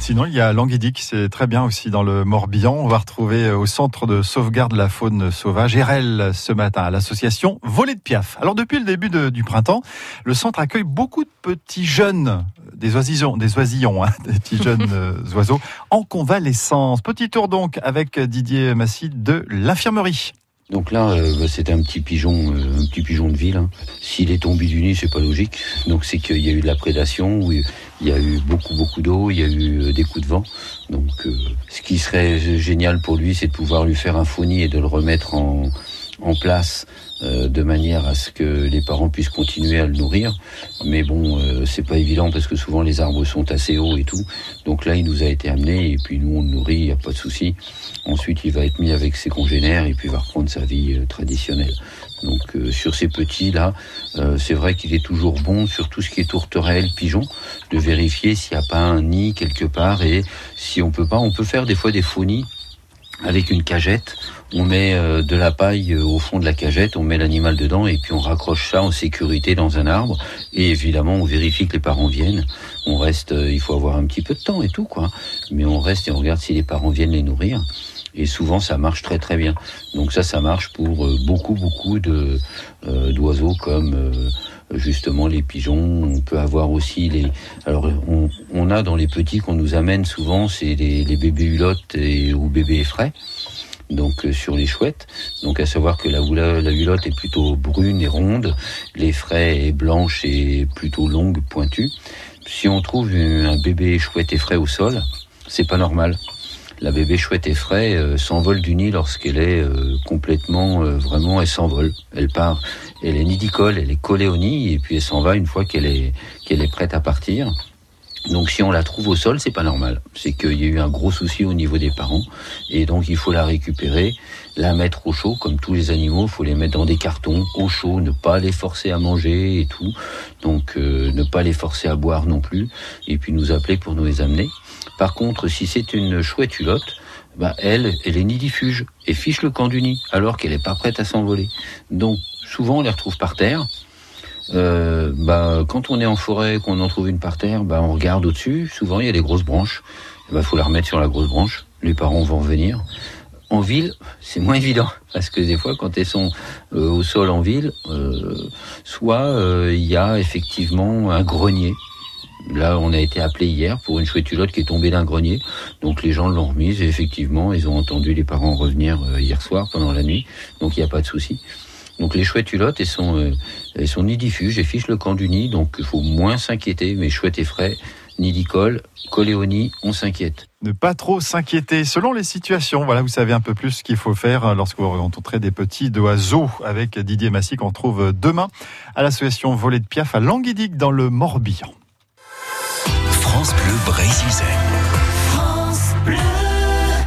Sinon, il y a Languidic, c'est très bien aussi dans le Morbihan. On va retrouver au centre de sauvegarde de la faune sauvage RL ce matin à l'association Volet de Piaf. Alors depuis le début du printemps, le centre accueille beaucoup de petits jeunes, des oisillons, des oisillons, hein, des petits jeunes euh, oiseaux en convalescence. Petit tour donc avec Didier Massy de l'infirmerie. Donc là, euh, bah, c'est un petit pigeon, euh, un petit pigeon de ville. Hein. S'il est tombé du nid, c'est pas logique. Donc c'est qu'il y a eu de la prédation, il y a eu beaucoup beaucoup d'eau, il y a eu euh, des coups de vent. Donc ce qui serait génial pour lui, c'est de pouvoir lui faire un faux nid et de le remettre en, en place euh, de manière à ce que les parents puissent continuer à le nourrir. Mais bon, euh, c'est pas évident parce que souvent les arbres sont assez hauts et tout. Donc là, il nous a été amené et puis nous on le nourrit, il n'y a pas de souci. Ensuite, il va être mis avec ses congénères et puis va reprendre sa vie euh, traditionnelle. Donc sur ces petits là, c'est vrai qu'il est toujours bon sur tout ce qui est tourterelle, pigeon, de vérifier s'il n'y a pas un nid quelque part et si on peut pas, on peut faire des fois des faux nids avec une cagette. On met euh, de la paille euh, au fond de la cagette, on met l'animal dedans et puis on raccroche ça en sécurité dans un arbre. Et évidemment, on vérifie que les parents viennent. On reste, euh, il faut avoir un petit peu de temps et tout, quoi. Mais on reste et on regarde si les parents viennent les nourrir. Et souvent, ça marche très très bien. Donc ça, ça marche pour beaucoup beaucoup de d'oiseaux comme justement les pigeons. On peut avoir aussi les. Alors on, a dans les petits qu'on nous amène souvent, c'est les, bébés hulottes ou bébés frais. Donc euh, sur les chouettes, donc à savoir que la, la hulotte est plutôt brune et ronde, les frais est blanche et plutôt longue, pointue. Si on trouve un bébé chouette et frais au sol, c'est pas normal la bébé chouette et frais euh, s'envole du nid lorsqu'elle est euh, complètement, euh, vraiment, elle s'envole. Elle part, elle est nidicole, elle est collée au nid et puis elle s'en va une fois qu'elle est, qu'elle est prête à partir. Donc si on la trouve au sol, c'est pas normal. C'est qu'il y a eu un gros souci au niveau des parents et donc il faut la récupérer, la mettre au chaud comme tous les animaux. Faut les mettre dans des cartons au chaud, ne pas les forcer à manger et tout. Donc ne pas les forcer à boire non plus. Et puis nous appeler pour nous les amener. Par contre, si c'est une chouette hulotte, bah elle, elle est nidifuge et fiche le camp du nid, alors qu'elle n'est pas prête à s'envoler. Donc, souvent, on les retrouve par terre. Euh, bah, quand on est en forêt, qu'on en trouve une par terre, bah, on regarde au-dessus. Souvent, il y a des grosses branches. Il bah, faut la remettre sur la grosse branche. Les parents vont revenir. En ville, c'est moins évident parce que des fois, quand elles sont euh, au sol en ville, euh, soit il y a effectivement un grenier Là, on a été appelé hier pour une chouette culotte qui est tombée d'un grenier. Donc les gens l'ont remise et effectivement, ils ont entendu les parents revenir euh, hier soir pendant la nuit. Donc il n'y a pas de souci. Donc les chouettes culottes, elles sont, euh, elles nidifuges et fichent le camp du nid. Donc il faut moins s'inquiéter. Mais chouette et frais, nidicole, nid, on s'inquiète. Ne pas trop s'inquiéter selon les situations. Voilà, vous savez un peu plus ce qu'il faut faire euh, lorsque vous rencontrez des petits oiseaux avec Didier Massy qu'on trouve demain à l'association Volet de Piaf à Languidic dans le Morbihan. France Bleu Brésil. France Bleu.